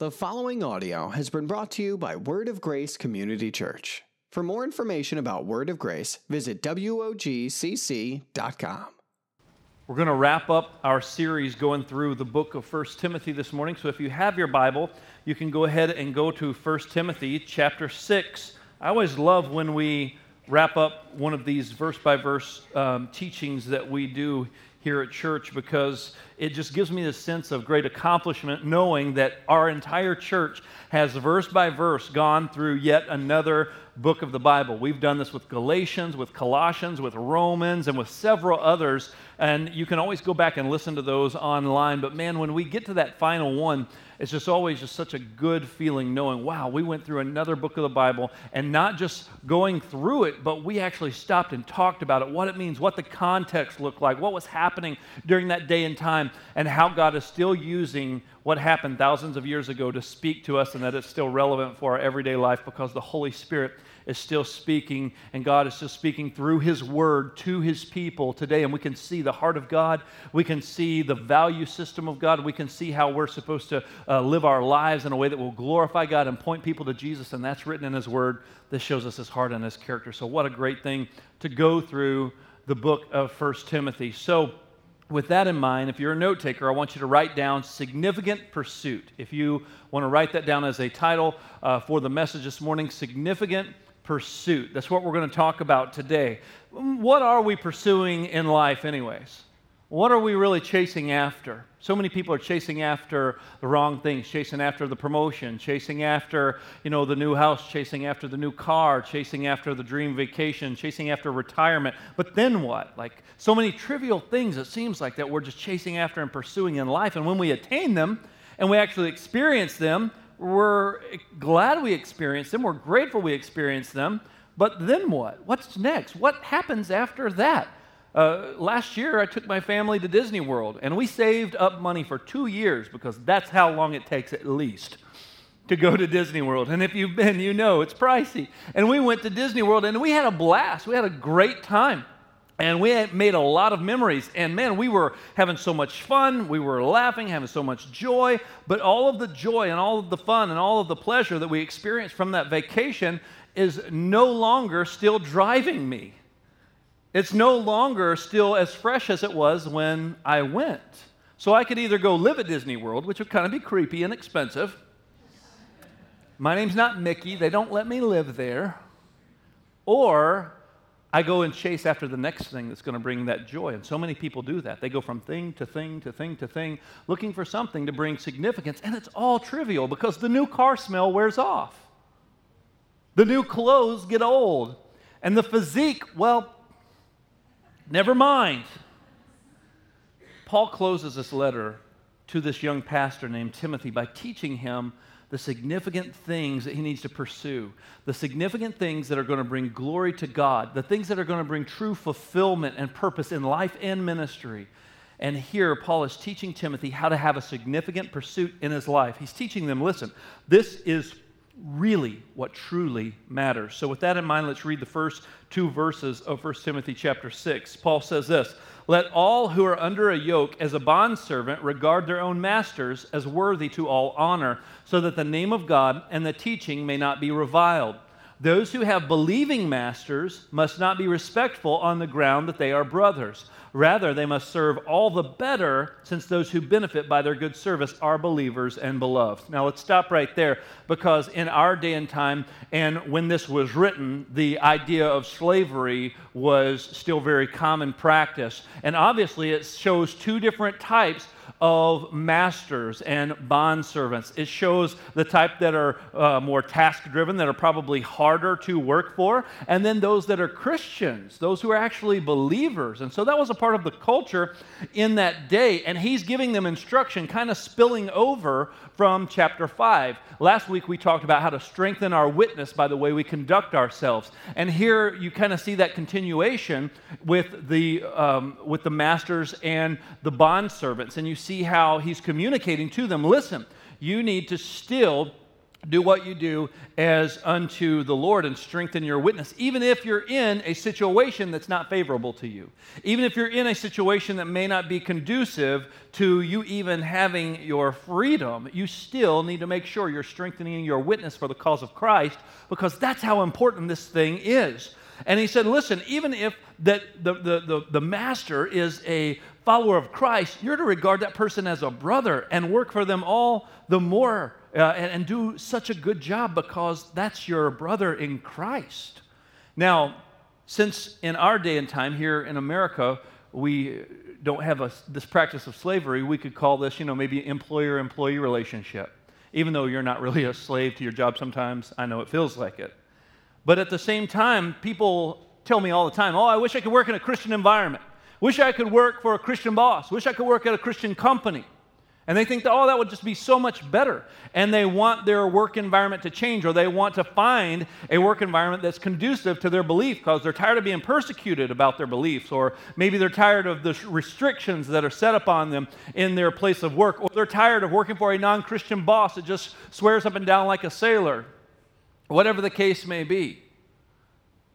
The following audio has been brought to you by Word of Grace Community Church. For more information about Word of Grace, visit WOGCC.com. We're going to wrap up our series going through the book of 1 Timothy this morning. So if you have your Bible, you can go ahead and go to 1 Timothy chapter 6. I always love when we wrap up one of these verse by verse um, teachings that we do here at church because it just gives me this sense of great accomplishment knowing that our entire church has verse by verse gone through yet another book of the Bible. We've done this with Galatians, with Colossians, with Romans, and with several others. And you can always go back and listen to those online. But man, when we get to that final one, it's just always just such a good feeling knowing, wow, we went through another book of the Bible and not just going through it, but we actually stopped and talked about it, what it means, what the context looked like, what was happening during that day and time, and how God is still using what happened thousands of years ago to speak to us and that it's still relevant for our everyday life because the Holy Spirit is still speaking, and God is still speaking through His Word to His people today. And we can see the heart of God, we can see the value system of God, we can see how we're supposed to uh, live our lives in a way that will glorify God and point people to Jesus. And that's written in His Word. This shows us His heart and His character. So, what a great thing to go through the book of First Timothy. So, with that in mind, if you're a note taker, I want you to write down significant pursuit. If you want to write that down as a title uh, for the message this morning, significant pursuit. That's what we're going to talk about today. What are we pursuing in life, anyways? What are we really chasing after? So many people are chasing after the wrong things, chasing after the promotion, chasing after, you know, the new house, chasing after the new car, chasing after the dream vacation, chasing after retirement. But then what? Like so many trivial things it seems like that we're just chasing after and pursuing in life. And when we attain them and we actually experience them, we're glad we experienced them, we're grateful we experienced them, but then what? What's next? What happens after that? Uh, last year, I took my family to Disney World, and we saved up money for two years because that's how long it takes at least to go to Disney World. And if you've been, you know it's pricey. And we went to Disney World, and we had a blast. We had a great time. And we made a lot of memories. And man, we were having so much fun. We were laughing, having so much joy. But all of the joy and all of the fun and all of the pleasure that we experienced from that vacation is no longer still driving me. It's no longer still as fresh as it was when I went. So I could either go live at Disney World, which would kind of be creepy and expensive. My name's not Mickey, they don't let me live there. Or I go and chase after the next thing that's going to bring that joy. And so many people do that. They go from thing to thing to thing to thing, looking for something to bring significance. And it's all trivial because the new car smell wears off. The new clothes get old. And the physique, well, never mind. Paul closes this letter to this young pastor named Timothy by teaching him the significant things that he needs to pursue, the significant things that are going to bring glory to God, the things that are going to bring true fulfillment and purpose in life and ministry. And here, Paul is teaching Timothy how to have a significant pursuit in his life. He's teaching them listen, this is really what truly matters. So, with that in mind, let's read the first two verses of 1 Timothy chapter 6. Paul says this let all who are under a yoke as a bondservant regard their own masters as worthy to all honor, so that the name of God and the teaching may not be reviled. Those who have believing masters must not be respectful on the ground that they are brothers. Rather, they must serve all the better, since those who benefit by their good service are believers and beloved. Now, let's stop right there because in our day and time, and when this was written, the idea of slavery was still very common practice. And obviously, it shows two different types of masters and bond servants. It shows the type that are uh, more task driven, that are probably harder to work for, and then those that are Christians, those who are actually believers. And so that was a part of the culture in that day. And he's giving them instruction, kind of spilling over from chapter 5. Last week we talked about how to strengthen our witness by the way we conduct ourselves. And here you kind of see that continuation with the, um, with the masters and the bond servants. And you see how he's communicating to them listen, you need to still do what you do as unto the Lord and strengthen your witness, even if you're in a situation that's not favorable to you. Even if you're in a situation that may not be conducive to you even having your freedom, you still need to make sure you're strengthening your witness for the cause of Christ because that's how important this thing is. And he said, listen, even if that the, the, the, the master is a follower of Christ, you're to regard that person as a brother and work for them all the more uh, and, and do such a good job because that's your brother in Christ. Now, since in our day and time here in America, we don't have a, this practice of slavery, we could call this, you know, maybe employer employee relationship. Even though you're not really a slave to your job sometimes, I know it feels like it. But at the same time, people tell me all the time, oh, I wish I could work in a Christian environment. Wish I could work for a Christian boss. Wish I could work at a Christian company. And they think that, oh, that would just be so much better. And they want their work environment to change, or they want to find a work environment that's conducive to their belief because they're tired of being persecuted about their beliefs, or maybe they're tired of the restrictions that are set upon them in their place of work, or they're tired of working for a non Christian boss that just swears up and down like a sailor. Whatever the case may be,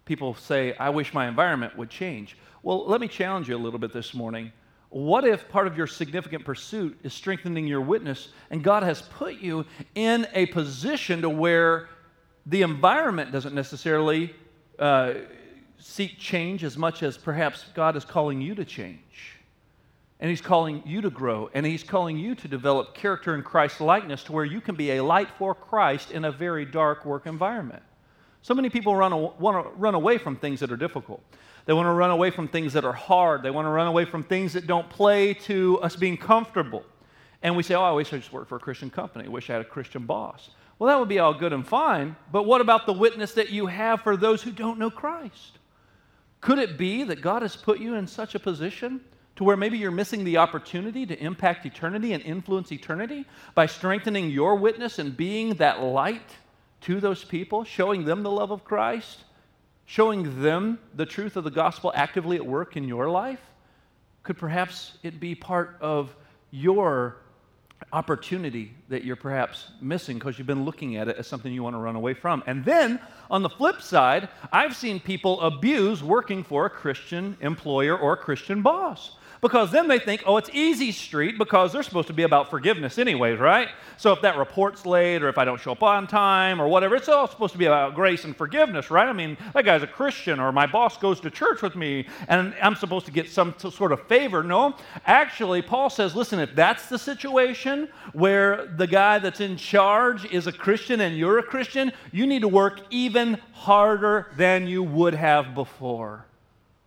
people say, I wish my environment would change. Well, let me challenge you a little bit this morning. What if part of your significant pursuit is strengthening your witness and God has put you in a position to where the environment doesn't necessarily uh, seek change as much as perhaps God is calling you to change? And He's calling you to grow, and He's calling you to develop character in Christ likeness to where you can be a light for Christ in a very dark work environment. So many people run, want to run away from things that are difficult. They want to run away from things that are hard. They want to run away from things that don't play to us being comfortable. And we say, oh, I wish I just worked for a Christian company. I wish I had a Christian boss. Well, that would be all good and fine, but what about the witness that you have for those who don't know Christ? Could it be that God has put you in such a position to where maybe you're missing the opportunity to impact eternity and influence eternity by strengthening your witness and being that light to those people, showing them the love of Christ? Showing them the truth of the gospel actively at work in your life? Could perhaps it be part of your opportunity that you're perhaps missing because you've been looking at it as something you want to run away from? And then on the flip side, I've seen people abuse working for a Christian employer or a Christian boss because then they think, oh, it's easy street because they're supposed to be about forgiveness, anyways, right? So if that report's late or if I don't show up on time or whatever, it's all supposed to be about grace and forgiveness, right? I mean, that guy's a Christian or my boss goes to church with me and I'm supposed to get some sort of favor. No, actually, Paul says, listen, if that's the situation where the guy that's in charge is a Christian and you're a Christian, you need to work even harder than you would have before.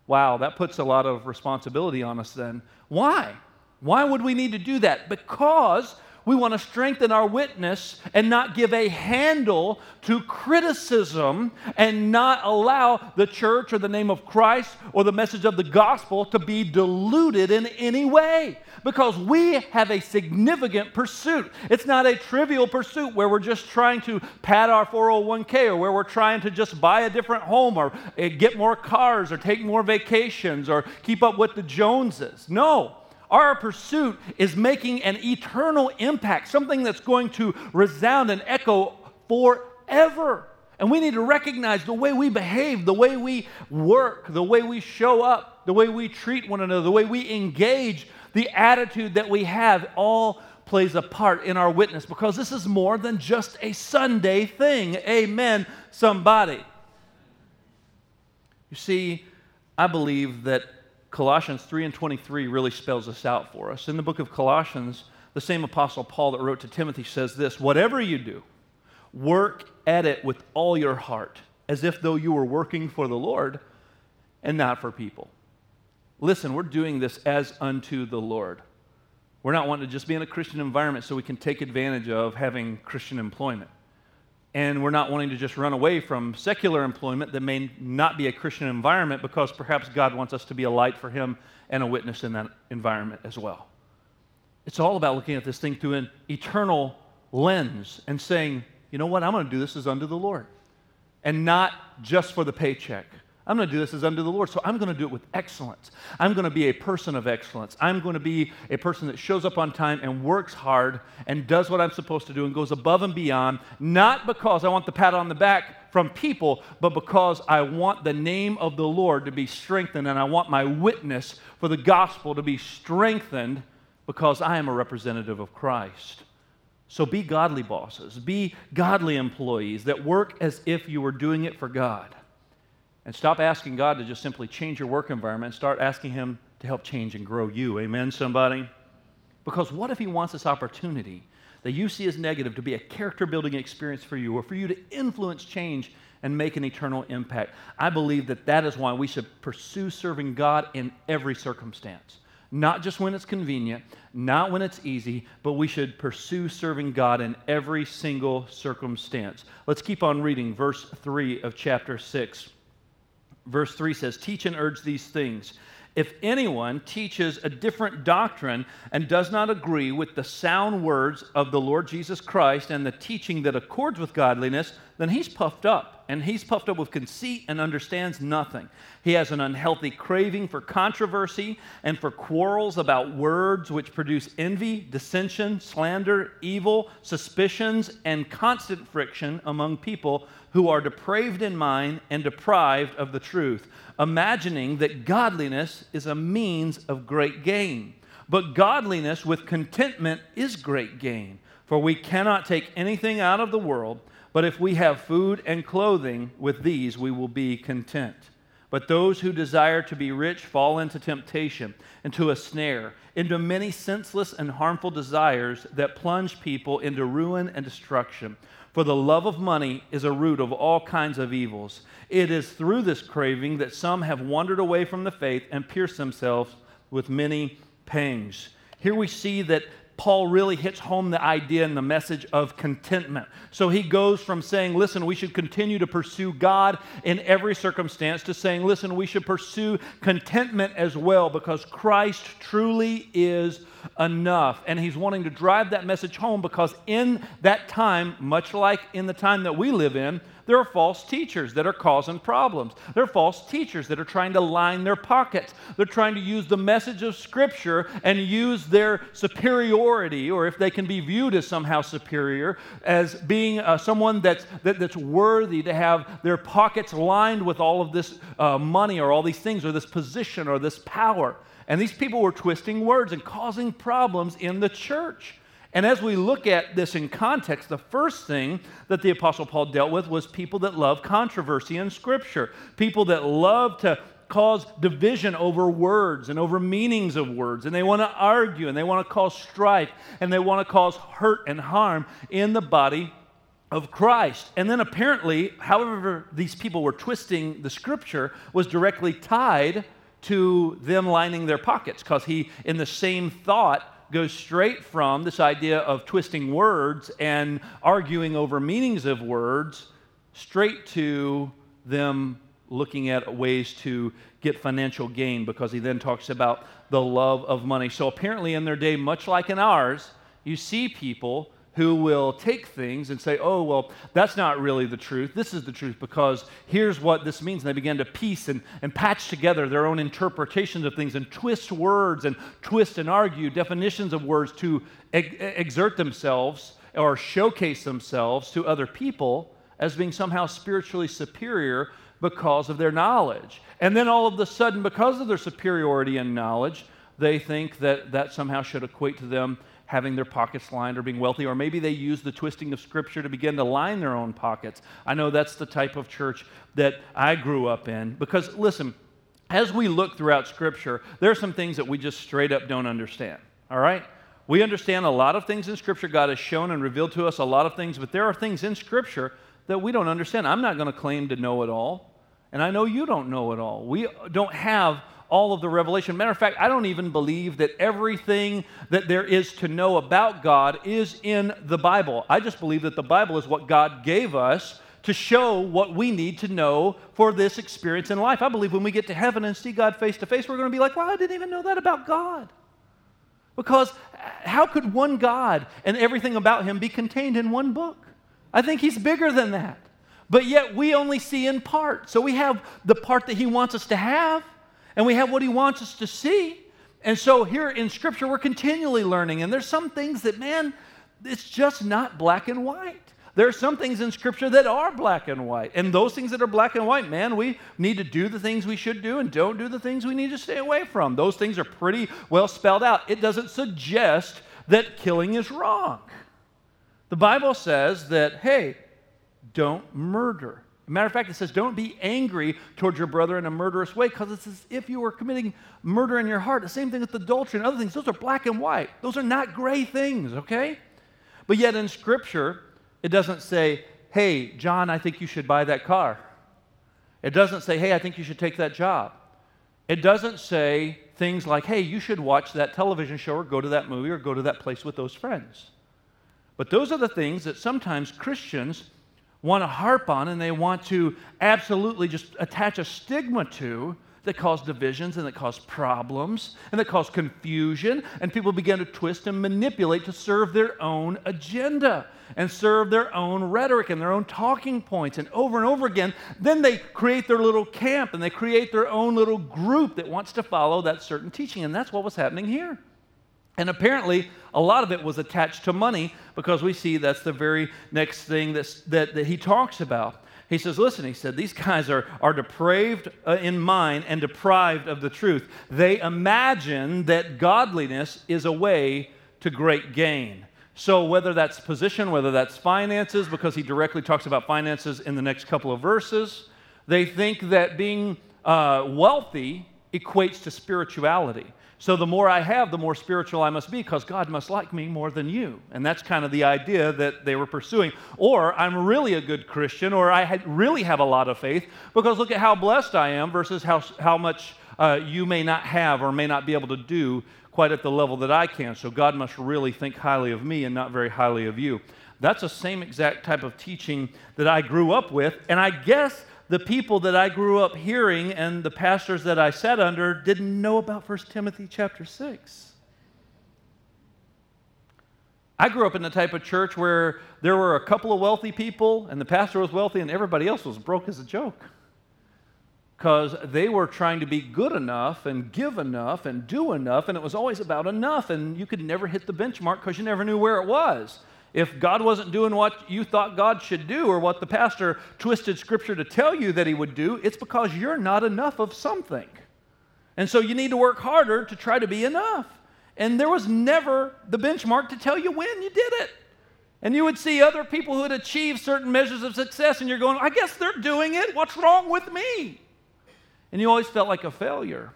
Wow, that puts a lot of responsibility on us then. Why? Why would we need to do that? Because we want to strengthen our witness and not give a handle to criticism and not allow the church or the name of Christ or the message of the gospel to be diluted in any way because we have a significant pursuit. It's not a trivial pursuit where we're just trying to pad our 401k or where we're trying to just buy a different home or eh, get more cars or take more vacations or keep up with the Joneses. No. Our pursuit is making an eternal impact, something that's going to resound and echo forever. And we need to recognize the way we behave, the way we work, the way we show up, the way we treat one another, the way we engage, the attitude that we have all plays a part in our witness because this is more than just a Sunday thing. Amen, somebody. You see, I believe that Colossians 3 and 23 really spells this out for us. In the book of Colossians, the same apostle Paul that wrote to Timothy says this Whatever you do, work at it with all your heart, as if though you were working for the Lord and not for people. Listen, we're doing this as unto the Lord. We're not wanting to just be in a Christian environment so we can take advantage of having Christian employment and we're not wanting to just run away from secular employment that may not be a Christian environment because perhaps God wants us to be a light for Him and a witness in that environment as well. It's all about looking at this thing through an eternal lens and saying, you know what, I'm going to do this as unto the Lord. And not just for the paycheck. I'm going to do this as unto the Lord. So I'm going to do it with excellence. I'm going to be a person of excellence. I'm going to be a person that shows up on time and works hard and does what I'm supposed to do and goes above and beyond, not because I want the pat on the back from people, but because I want the name of the Lord to be strengthened and I want my witness for the gospel to be strengthened because I am a representative of Christ. So be godly bosses, be godly employees that work as if you were doing it for God. And stop asking God to just simply change your work environment. Start asking Him to help change and grow you. Amen, somebody? Because what if He wants this opportunity that you see as negative to be a character building experience for you or for you to influence change and make an eternal impact? I believe that that is why we should pursue serving God in every circumstance. Not just when it's convenient, not when it's easy, but we should pursue serving God in every single circumstance. Let's keep on reading verse 3 of chapter 6. Verse 3 says, Teach and urge these things. If anyone teaches a different doctrine and does not agree with the sound words of the Lord Jesus Christ and the teaching that accords with godliness, then he's puffed up, and he's puffed up with conceit and understands nothing. He has an unhealthy craving for controversy and for quarrels about words which produce envy, dissension, slander, evil, suspicions, and constant friction among people who are depraved in mind and deprived of the truth, imagining that godliness is a means of great gain. But godliness with contentment is great gain, for we cannot take anything out of the world, but if we have food and clothing, with these we will be content. But those who desire to be rich fall into temptation, into a snare, into many senseless and harmful desires that plunge people into ruin and destruction. For the love of money is a root of all kinds of evils. It is through this craving that some have wandered away from the faith and pierced themselves with many pangs. Here we see that Paul really hits home the idea and the message of contentment. So he goes from saying, listen, we should continue to pursue God in every circumstance, to saying, listen, we should pursue contentment as well because Christ truly is enough. And he's wanting to drive that message home because in that time, much like in the time that we live in, there are false teachers that are causing problems. There are false teachers that are trying to line their pockets. They're trying to use the message of Scripture and use their superiority, or if they can be viewed as somehow superior, as being uh, someone that's, that, that's worthy to have their pockets lined with all of this uh, money or all these things or this position or this power. And these people were twisting words and causing problems in the church. And as we look at this in context, the first thing that the Apostle Paul dealt with was people that love controversy in Scripture, people that love to cause division over words and over meanings of words, and they want to argue and they want to cause strife and they want to cause hurt and harm in the body of Christ. And then apparently, however, these people were twisting the Scripture was directly tied to them lining their pockets because he, in the same thought, goes straight from this idea of twisting words and arguing over meanings of words straight to them looking at ways to get financial gain because he then talks about the love of money. So apparently, in their day, much like in ours, you see people who will take things and say, oh, well, that's not really the truth. This is the truth because here's what this means. And they begin to piece and, and patch together their own interpretations of things and twist words and twist and argue definitions of words to ex- exert themselves or showcase themselves to other people as being somehow spiritually superior because of their knowledge. And then all of a sudden, because of their superiority in knowledge, they think that that somehow should equate to them having their pockets lined or being wealthy, or maybe they use the twisting of Scripture to begin to line their own pockets. I know that's the type of church that I grew up in. Because, listen, as we look throughout Scripture, there are some things that we just straight up don't understand, all right? We understand a lot of things in Scripture. God has shown and revealed to us a lot of things, but there are things in Scripture that we don't understand. I'm not going to claim to know it all, and I know you don't know it all. We don't have all of the revelation. Matter of fact, I don't even believe that everything that there is to know about God is in the Bible. I just believe that the Bible is what God gave us to show what we need to know for this experience in life. I believe when we get to heaven and see God face to face, we're going to be like, well, I didn't even know that about God. Because how could one God and everything about him be contained in one book? I think he's bigger than that. but yet we only see in part. So we have the part that He wants us to have, and we have what He wants us to see. And so here in Scripture, we're continually learning, and there's some things that, man, it's just not black and white. There are some things in Scripture that are black and white. And those things that are black and white, man, we need to do the things we should do and don't do the things we need to stay away from. Those things are pretty well spelled out. It doesn't suggest that killing is wrong. The Bible says that, hey, don't murder. Matter of fact, it says, don't be angry towards your brother in a murderous way because it's as if you were committing murder in your heart. The same thing with adultery and other things. Those are black and white, those are not gray things, okay? But yet in Scripture, it doesn't say, hey, John, I think you should buy that car. It doesn't say, hey, I think you should take that job. It doesn't say things like, hey, you should watch that television show or go to that movie or go to that place with those friends. But those are the things that sometimes Christians want to harp on and they want to absolutely just attach a stigma to that cause divisions and that cause problems and that cause confusion. And people begin to twist and manipulate to serve their own agenda and serve their own rhetoric and their own talking points. And over and over again, then they create their little camp and they create their own little group that wants to follow that certain teaching. And that's what was happening here. And apparently, a lot of it was attached to money because we see that's the very next thing that's, that, that he talks about. He says, Listen, he said, these guys are, are depraved uh, in mind and deprived of the truth. They imagine that godliness is a way to great gain. So, whether that's position, whether that's finances, because he directly talks about finances in the next couple of verses, they think that being uh, wealthy equates to spirituality. So, the more I have, the more spiritual I must be because God must like me more than you. And that's kind of the idea that they were pursuing. Or I'm really a good Christian, or I really have a lot of faith because look at how blessed I am versus how, how much uh, you may not have or may not be able to do quite at the level that I can. So God must really think highly of me and not very highly of you. That's the same exact type of teaching that I grew up with. And I guess the people that I grew up hearing and the pastors that I sat under didn't know about 1 Timothy chapter 6. I grew up in the type of church where there were a couple of wealthy people and the pastor was wealthy and everybody else was broke as a joke because they were trying to be good enough and give enough and do enough, and it was always about enough, and you could never hit the benchmark because you never knew where it was. If God wasn't doing what you thought God should do or what the pastor twisted scripture to tell you that he would do, it's because you're not enough of something. And so you need to work harder to try to be enough. And there was never the benchmark to tell you when you did it. And you would see other people who had achieved certain measures of success, and you're going, I guess they're doing it. What's wrong with me? And you always felt like a failure.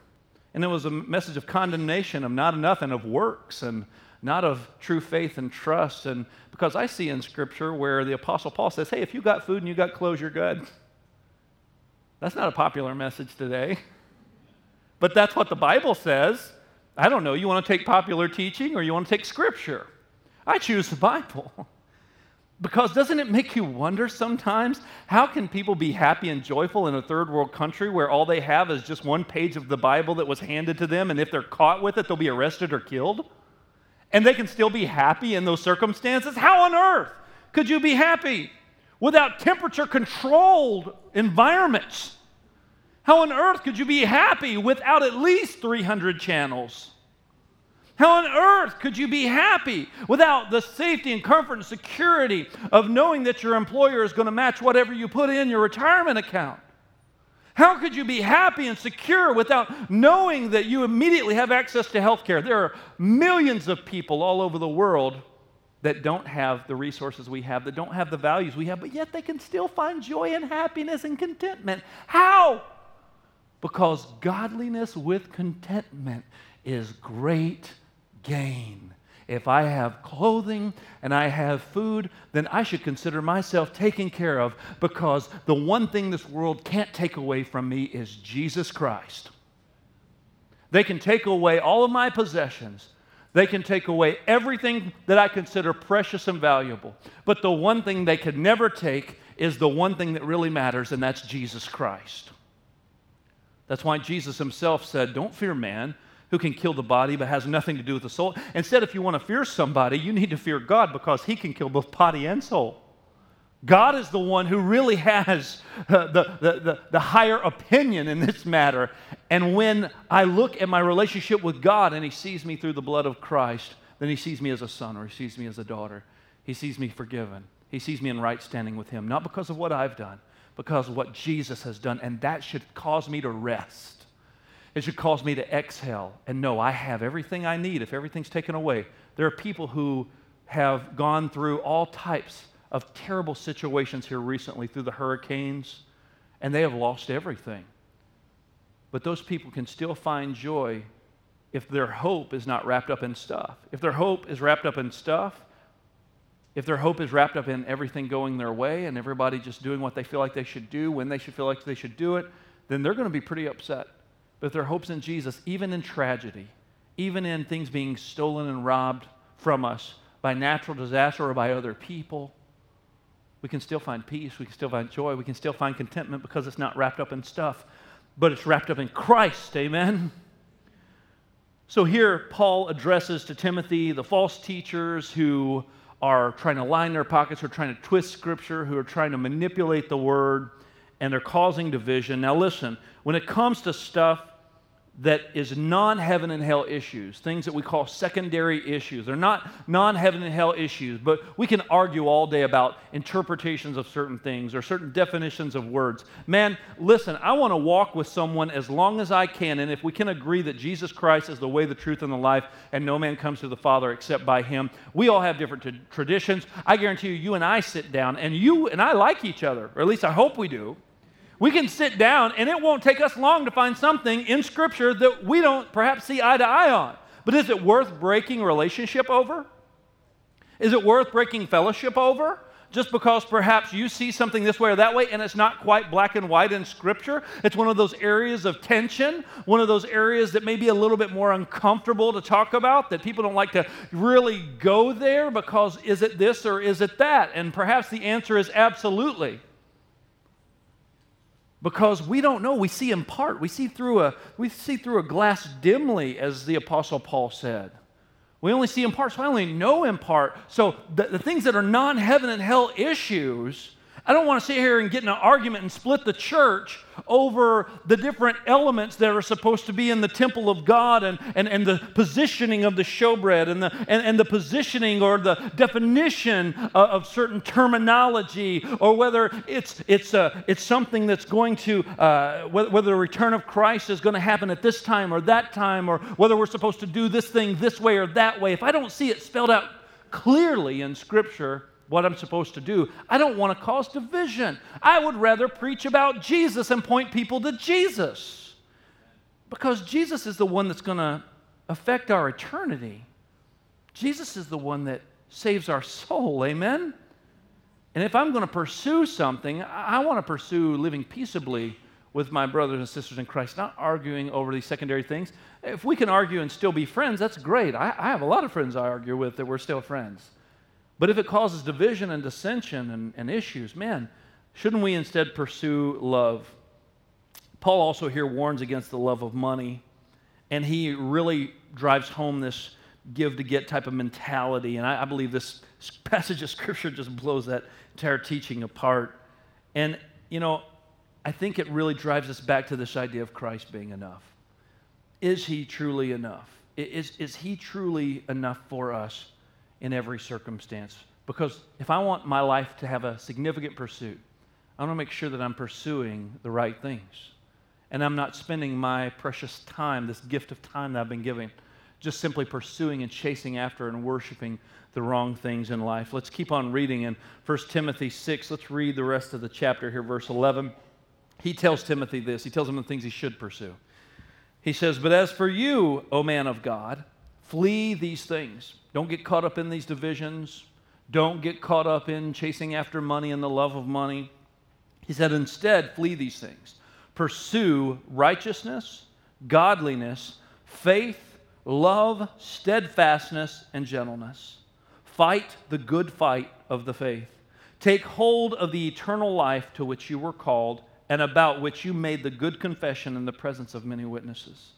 And it was a message of condemnation, of not enough, and of works, and not of true faith and trust. And because I see in Scripture where the Apostle Paul says, hey, if you got food and you got clothes, you're good. That's not a popular message today. But that's what the Bible says. I don't know, you want to take popular teaching or you want to take Scripture? I choose the Bible. Because doesn't it make you wonder sometimes how can people be happy and joyful in a third world country where all they have is just one page of the Bible that was handed to them and if they're caught with it they'll be arrested or killed? And they can still be happy in those circumstances? How on earth could you be happy without temperature controlled environments? How on earth could you be happy without at least 300 channels? How on earth could you be happy without the safety and comfort and security of knowing that your employer is going to match whatever you put in your retirement account? How could you be happy and secure without knowing that you immediately have access to health care? There are millions of people all over the world that don't have the resources we have, that don't have the values we have, but yet they can still find joy and happiness and contentment. How? Because godliness with contentment is great gain. If I have clothing and I have food, then I should consider myself taken care of because the one thing this world can't take away from me is Jesus Christ. They can take away all of my possessions. They can take away everything that I consider precious and valuable. But the one thing they could never take is the one thing that really matters, and that's Jesus Christ. That's why Jesus himself said, Don't fear man, who can kill the body but has nothing to do with the soul. Instead, if you want to fear somebody, you need to fear God because he can kill both body and soul. God is the one who really has uh, the, the, the, the, higher opinion in this matter. And when I look at my relationship with God and He sees me through the blood of Christ, then He sees me as a son or He sees me as a daughter. He sees me forgiven. He sees me in right standing with Him, not because of what I've done, because of what Jesus has done. And that should cause me to rest. It should cause me to exhale and know I have everything I need if everything's taken away. There are people who have gone through all types of terrible situations here recently through the hurricanes, and they have lost everything. But those people can still find joy if their hope is not wrapped up in stuff. If their hope is wrapped up in stuff, if their hope is wrapped up in everything going their way and everybody just doing what they feel like they should do when they should feel like they should do it, then they're going to be pretty upset. But their hope's in Jesus, even in tragedy, even in things being stolen and robbed from us by natural disaster or by other people, we can still find peace, we can still find joy, we can still find contentment because it's not wrapped up in stuff, but it's wrapped up in Christ. Amen. So here, Paul addresses to Timothy the false teachers who are trying to line their pockets, who are trying to twist scripture, who are trying to manipulate the word, and they're causing division. Now, listen, when it comes to stuff that is non heaven and hell issues, things that we call secondary issues. They're not non heaven and hell issues, but we can argue all day about interpretations of certain things or certain definitions of words. Man, listen, I want to walk with someone as long as I can, and if we can agree that Jesus Christ is the way, the truth, and the life, and no man comes to the Father except by him, we all have different t- traditions. I guarantee you, you and I sit down, and you and I like each other, or at least I hope we do. We can sit down and it won't take us long to find something in Scripture that we don't perhaps see eye to eye on. But is it worth breaking relationship over? Is it worth breaking fellowship over? Just because perhaps you see something this way or that way and it's not quite black and white in Scripture. It's one of those areas of tension, one of those areas that may be a little bit more uncomfortable to talk about, that people don't like to really go there because is it this or is it that? And perhaps the answer is absolutely because we don't know. We see in part. We see through a we see through a glass dimly as the apostle paul said. We only see in part so i only know in part. So the, the things that are non-heaven and hell issues I don't want to sit here and get in an argument and split the church over the different elements that are supposed to be in the temple of God and, and, and the positioning of the showbread and the, and, and the positioning or the definition of, of certain terminology or whether it's, it's, uh, it's something that's going to, uh, whether the return of Christ is going to happen at this time or that time or whether we're supposed to do this thing this way or that way. If I don't see it spelled out clearly in Scripture, what I'm supposed to do. I don't want to cause division. I would rather preach about Jesus and point people to Jesus because Jesus is the one that's going to affect our eternity. Jesus is the one that saves our soul. Amen? And if I'm going to pursue something, I want to pursue living peaceably with my brothers and sisters in Christ, not arguing over these secondary things. If we can argue and still be friends, that's great. I, I have a lot of friends I argue with that we're still friends. But if it causes division and dissension and, and issues, man, shouldn't we instead pursue love? Paul also here warns against the love of money, and he really drives home this give to get type of mentality. And I, I believe this passage of scripture just blows that entire teaching apart. And, you know, I think it really drives us back to this idea of Christ being enough. Is he truly enough? Is, is he truly enough for us? In every circumstance. Because if I want my life to have a significant pursuit, I want to make sure that I'm pursuing the right things. And I'm not spending my precious time, this gift of time that I've been given, just simply pursuing and chasing after and worshiping the wrong things in life. Let's keep on reading in 1 Timothy 6. Let's read the rest of the chapter here, verse 11. He tells Timothy this. He tells him the things he should pursue. He says, But as for you, O man of God, flee these things. Don't get caught up in these divisions. Don't get caught up in chasing after money and the love of money. He said, instead, flee these things. Pursue righteousness, godliness, faith, love, steadfastness, and gentleness. Fight the good fight of the faith. Take hold of the eternal life to which you were called and about which you made the good confession in the presence of many witnesses.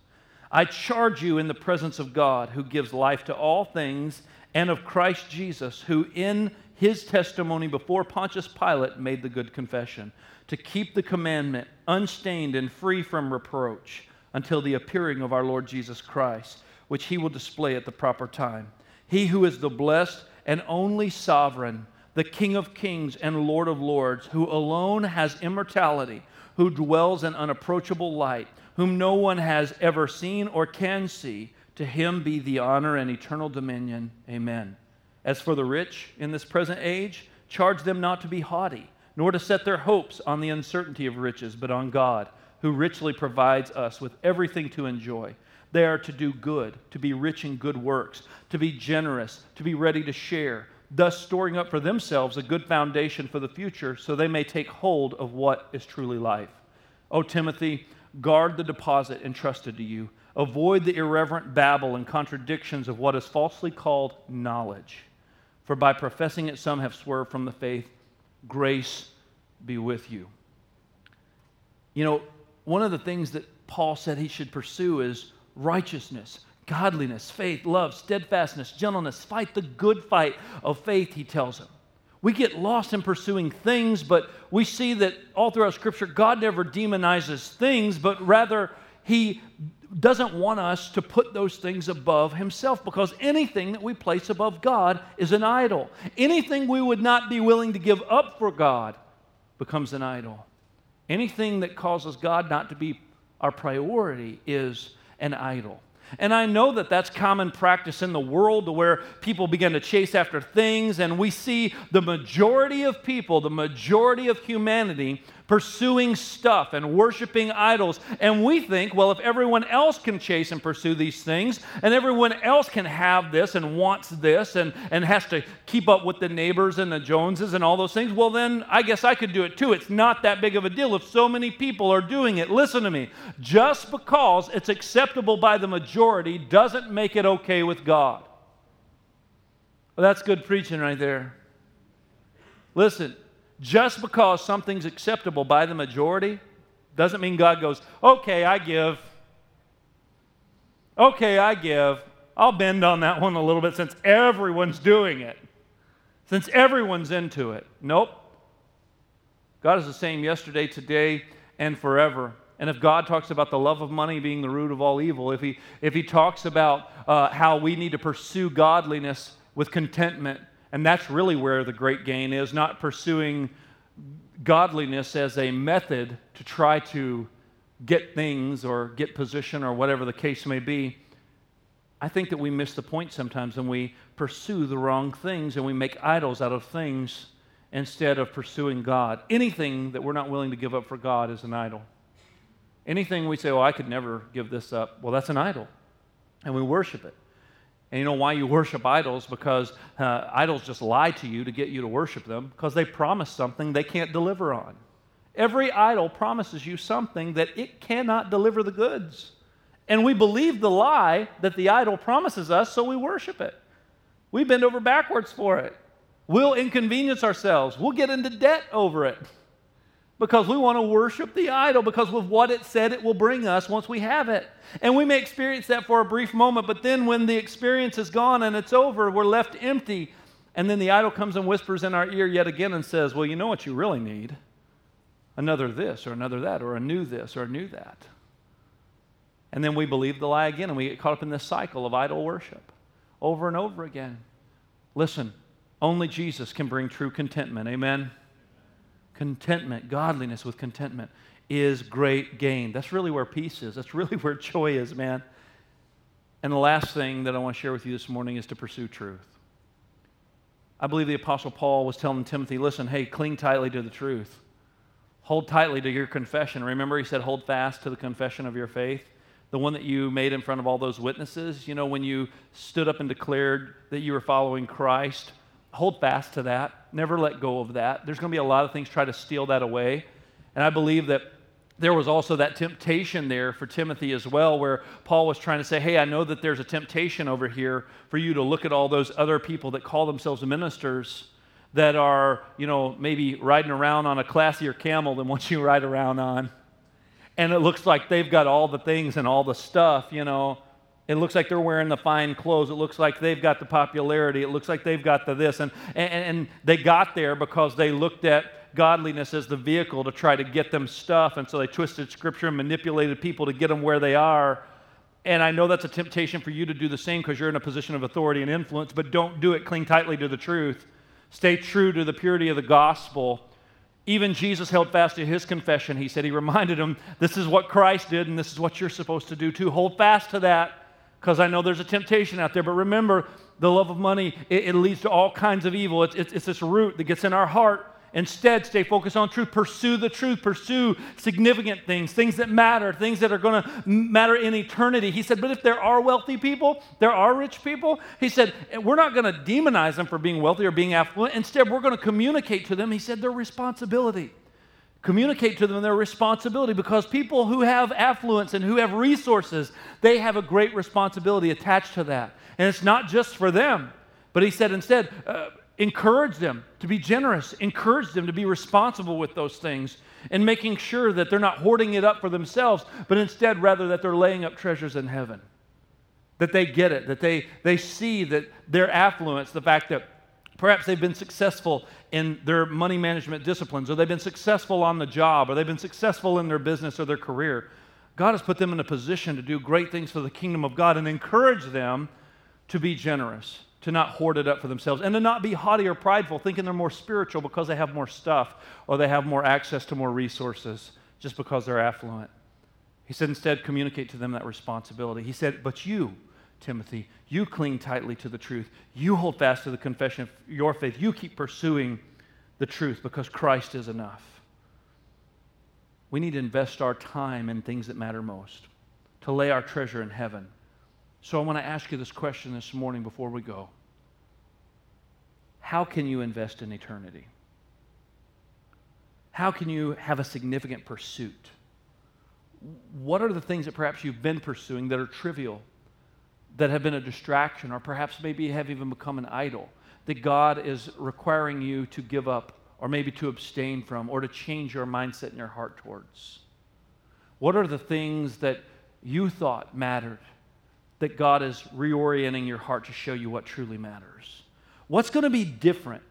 I charge you in the presence of God, who gives life to all things, and of Christ Jesus, who in his testimony before Pontius Pilate made the good confession to keep the commandment unstained and free from reproach until the appearing of our Lord Jesus Christ, which he will display at the proper time. He who is the blessed and only sovereign, the King of kings and Lord of lords, who alone has immortality, who dwells in unapproachable light, whom no one has ever seen or can see, to him be the honor and eternal dominion. Amen. As for the rich in this present age, charge them not to be haughty, nor to set their hopes on the uncertainty of riches, but on God, who richly provides us with everything to enjoy. They are to do good, to be rich in good works, to be generous, to be ready to share, thus storing up for themselves a good foundation for the future so they may take hold of what is truly life. O Timothy, guard the deposit entrusted to you. Avoid the irreverent babble and contradictions of what is falsely called knowledge. For by professing it, some have swerved from the faith. Grace be with you. You know, one of the things that Paul said he should pursue is righteousness, godliness, faith, love, steadfastness, gentleness. Fight the good fight of faith, he tells him. We get lost in pursuing things, but we see that all throughout Scripture, God never demonizes things, but rather he doesn't want us to put those things above himself because anything that we place above God is an idol. Anything we would not be willing to give up for God becomes an idol. Anything that causes God not to be our priority is an idol. And I know that that's common practice in the world where people begin to chase after things, and we see the majority of people, the majority of humanity, pursuing stuff and worshiping idols. And we think, well, if everyone else can chase and pursue these things, and everyone else can have this and wants this and, and has to keep up with the neighbors and the Joneses and all those things, well, then I guess I could do it too. It's not that big of a deal if so many people are doing it. Listen to me. Just because it's acceptable by the majority doesn't make it okay with God. Well, that's good preaching right there. Listen, just because something's acceptable by the majority doesn't mean God goes, okay, I give. Okay, I give. I'll bend on that one a little bit since everyone's doing it, since everyone's into it. Nope. God is the same yesterday, today, and forever. And if God talks about the love of money being the root of all evil, if He, if he talks about uh, how we need to pursue godliness with contentment, and that's really where the great gain is, not pursuing godliness as a method to try to get things or get position or whatever the case may be. I think that we miss the point sometimes and we pursue the wrong things and we make idols out of things instead of pursuing God. Anything that we're not willing to give up for God is an idol. Anything we say, oh, I could never give this up, well, that's an idol. And we worship it. And you know why you worship idols? Because uh, idols just lie to you to get you to worship them because they promise something they can't deliver on. Every idol promises you something that it cannot deliver the goods. And we believe the lie that the idol promises us, so we worship it. We bend over backwards for it. We'll inconvenience ourselves. We'll get into debt over it because we want to worship the idol because of what it said it will bring us once we have it. And we may experience that for a brief moment, but then when the experience is gone and it's over, we're left empty. And then the idol comes and whispers in our ear yet again and says, Well, you know what you really need? Another this or another that or a new this or a new that. And then we believe the lie again and we get caught up in this cycle of idol worship over and over again. Listen, only Jesus can bring true contentment. Amen contentment, godliness with contentment is great gain. That's really where peace is. That's really where joy is, man. And the last thing that I want to share with you this morning is to pursue truth. I believe the Apostle Paul was telling Timothy, listen, hey, cling tightly to the truth. Hold tightly to your confession. Remember, he said, hold fast to the confession of your faith. The one that you made in front of all those witnesses. You know, when you stood up and declared that you were following Christ, hold fast to that. Never let go of that. There's going to be a lot of things try to steal that away. And I believe that there was also that temptation there for Timothy as well, where Paul was trying to say, Hey, I know that there's a temptation over here for you to look at all those other people that call themselves ministers that are, you know, maybe riding around on a classier camel than what you ride around on. And it looks like they've got all the things and all the stuff, you know. It looks like they're wearing the fine clothes. It looks like they've got the popularity. It looks like they've got the this. And, and, and they got there because they looked at godliness as the vehicle to try to get them stuff. And so they twisted scripture and manipulated people to get them where they are. And I know that's a temptation for you to do the same because you're in a position of authority and influence, but don't do it. Cling tightly to the truth. Stay true to the purity of the gospel. Even Jesus held fast to his confession. He said, He reminded him, This is what Christ did, and this is what you're supposed to do too. Hold fast to that because I know there's a temptation out there. But remember, the love of money, it, it leads to all kinds of evil. It's, it's, it's this root that gets in our heart. Instead, stay focused on truth. Pursue the truth. Pursue significant things, things that matter, things that are going to matter in eternity. He said, but if there are wealthy people, there are rich people, he said, eh, we're not going to demonize them for being wealthy or being affluent. Instead, we're going to communicate to them, he said, their responsibility communicate to them their responsibility because people who have affluence and who have resources, they have a great responsibility attached to that. And it's not just for them, but he said instead, uh, encourage them to be generous, encourage them to be responsible with those things, and making sure that they're not hoarding it up for themselves, but instead, rather, that they're laying up treasures in heaven. That they get it, that they, they see that their affluence, the fact that Perhaps they've been successful in their money management disciplines, or they've been successful on the job, or they've been successful in their business or their career. God has put them in a position to do great things for the kingdom of God and encourage them to be generous, to not hoard it up for themselves, and to not be haughty or prideful, thinking they're more spiritual because they have more stuff or they have more access to more resources just because they're affluent. He said, instead, communicate to them that responsibility. He said, but you, Timothy, you cling tightly to the truth. You hold fast to the confession of your faith. You keep pursuing the truth because Christ is enough. We need to invest our time in things that matter most, to lay our treasure in heaven. So I want to ask you this question this morning before we go. How can you invest in eternity? How can you have a significant pursuit? What are the things that perhaps you've been pursuing that are trivial that have been a distraction or perhaps maybe have even become an idol that God is requiring you to give up or maybe to abstain from or to change your mindset and your heart towards? What are the things that you thought mattered that God is reorienting your heart to show you what truly matters? What's going to be different?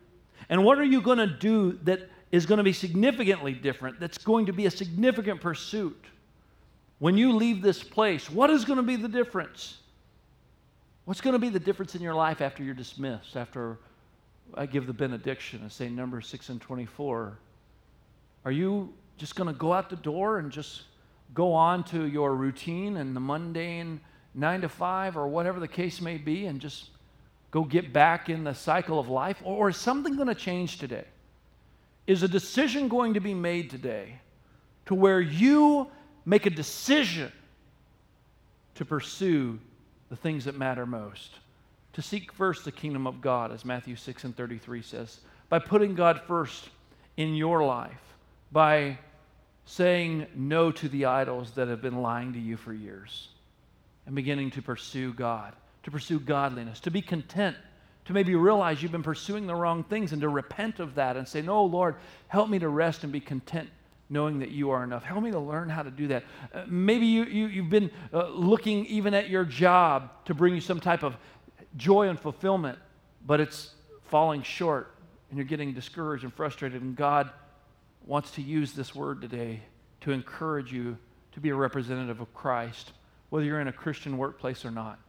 And what are you going to do that is going to be significantly different, that's going to be a significant pursuit? When you leave this place, what is going to be the difference? What's going to be the difference in your life after you're dismissed, after I give the benediction and say number 6 and 24? Are you just going to go out the door and just go on to your routine and the mundane 9 to 5 or whatever the case may be and just go get back in the cycle of life? Or is something going to change today? Is a decision going to be made today to where you make a decision to pursue the things that matter most. To seek first the kingdom of God, as Matthew 6 and 33 says, by putting God first in your life, by saying no to the idols that have been lying to you for years, and beginning to pursue God, to pursue godliness, to be content, to maybe realize you've been pursuing the wrong things and to repent of that and say, No, Lord, help me to rest and be content knowing that you are enough. Help me to learn how to do that. Uh, maybe you, you, you've been uh, looking even at your job to bring you some type of joy and fulfillment, but it's falling short and you're getting discouraged and frustrated. And God wants to use this word today to encourage you to be a representative of Christ, whether you're in a Christian workplace or not,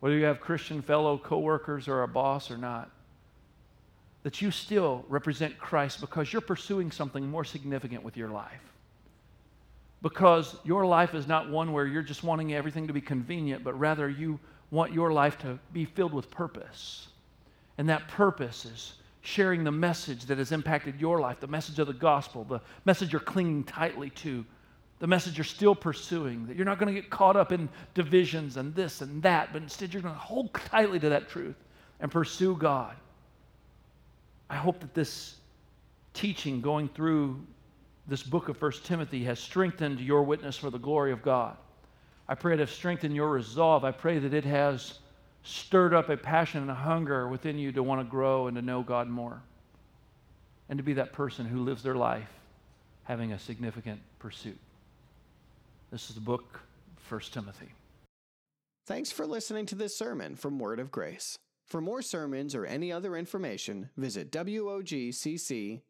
whether you have Christian fellow coworkers or a boss or not that you still represent Christ because you're pursuing something more significant with your life. Because your life is not one where you're just wanting everything to be convenient, but rather you want your life to be filled with purpose. And that purpose is sharing the message that has impacted your life, the message of the gospel, the message you're clinging tightly to, the message you're still pursuing, that you're not going to get caught up in divisions and this and that, but instead you're going to hold tightly to that truth and pursue God. I hope that this teaching going through this book of First Timothy has strengthened your witness for the glory of God. I pray it has strengthened your resolve. I pray that it has stirred up a passion and a hunger within you to want to grow and to know God more and to be that person who lives their life having a significant pursuit. This is the book, First Timothy. Thanks for listening to this sermon from Word of Grace. For more sermons or any other information, visit WOGCC.com.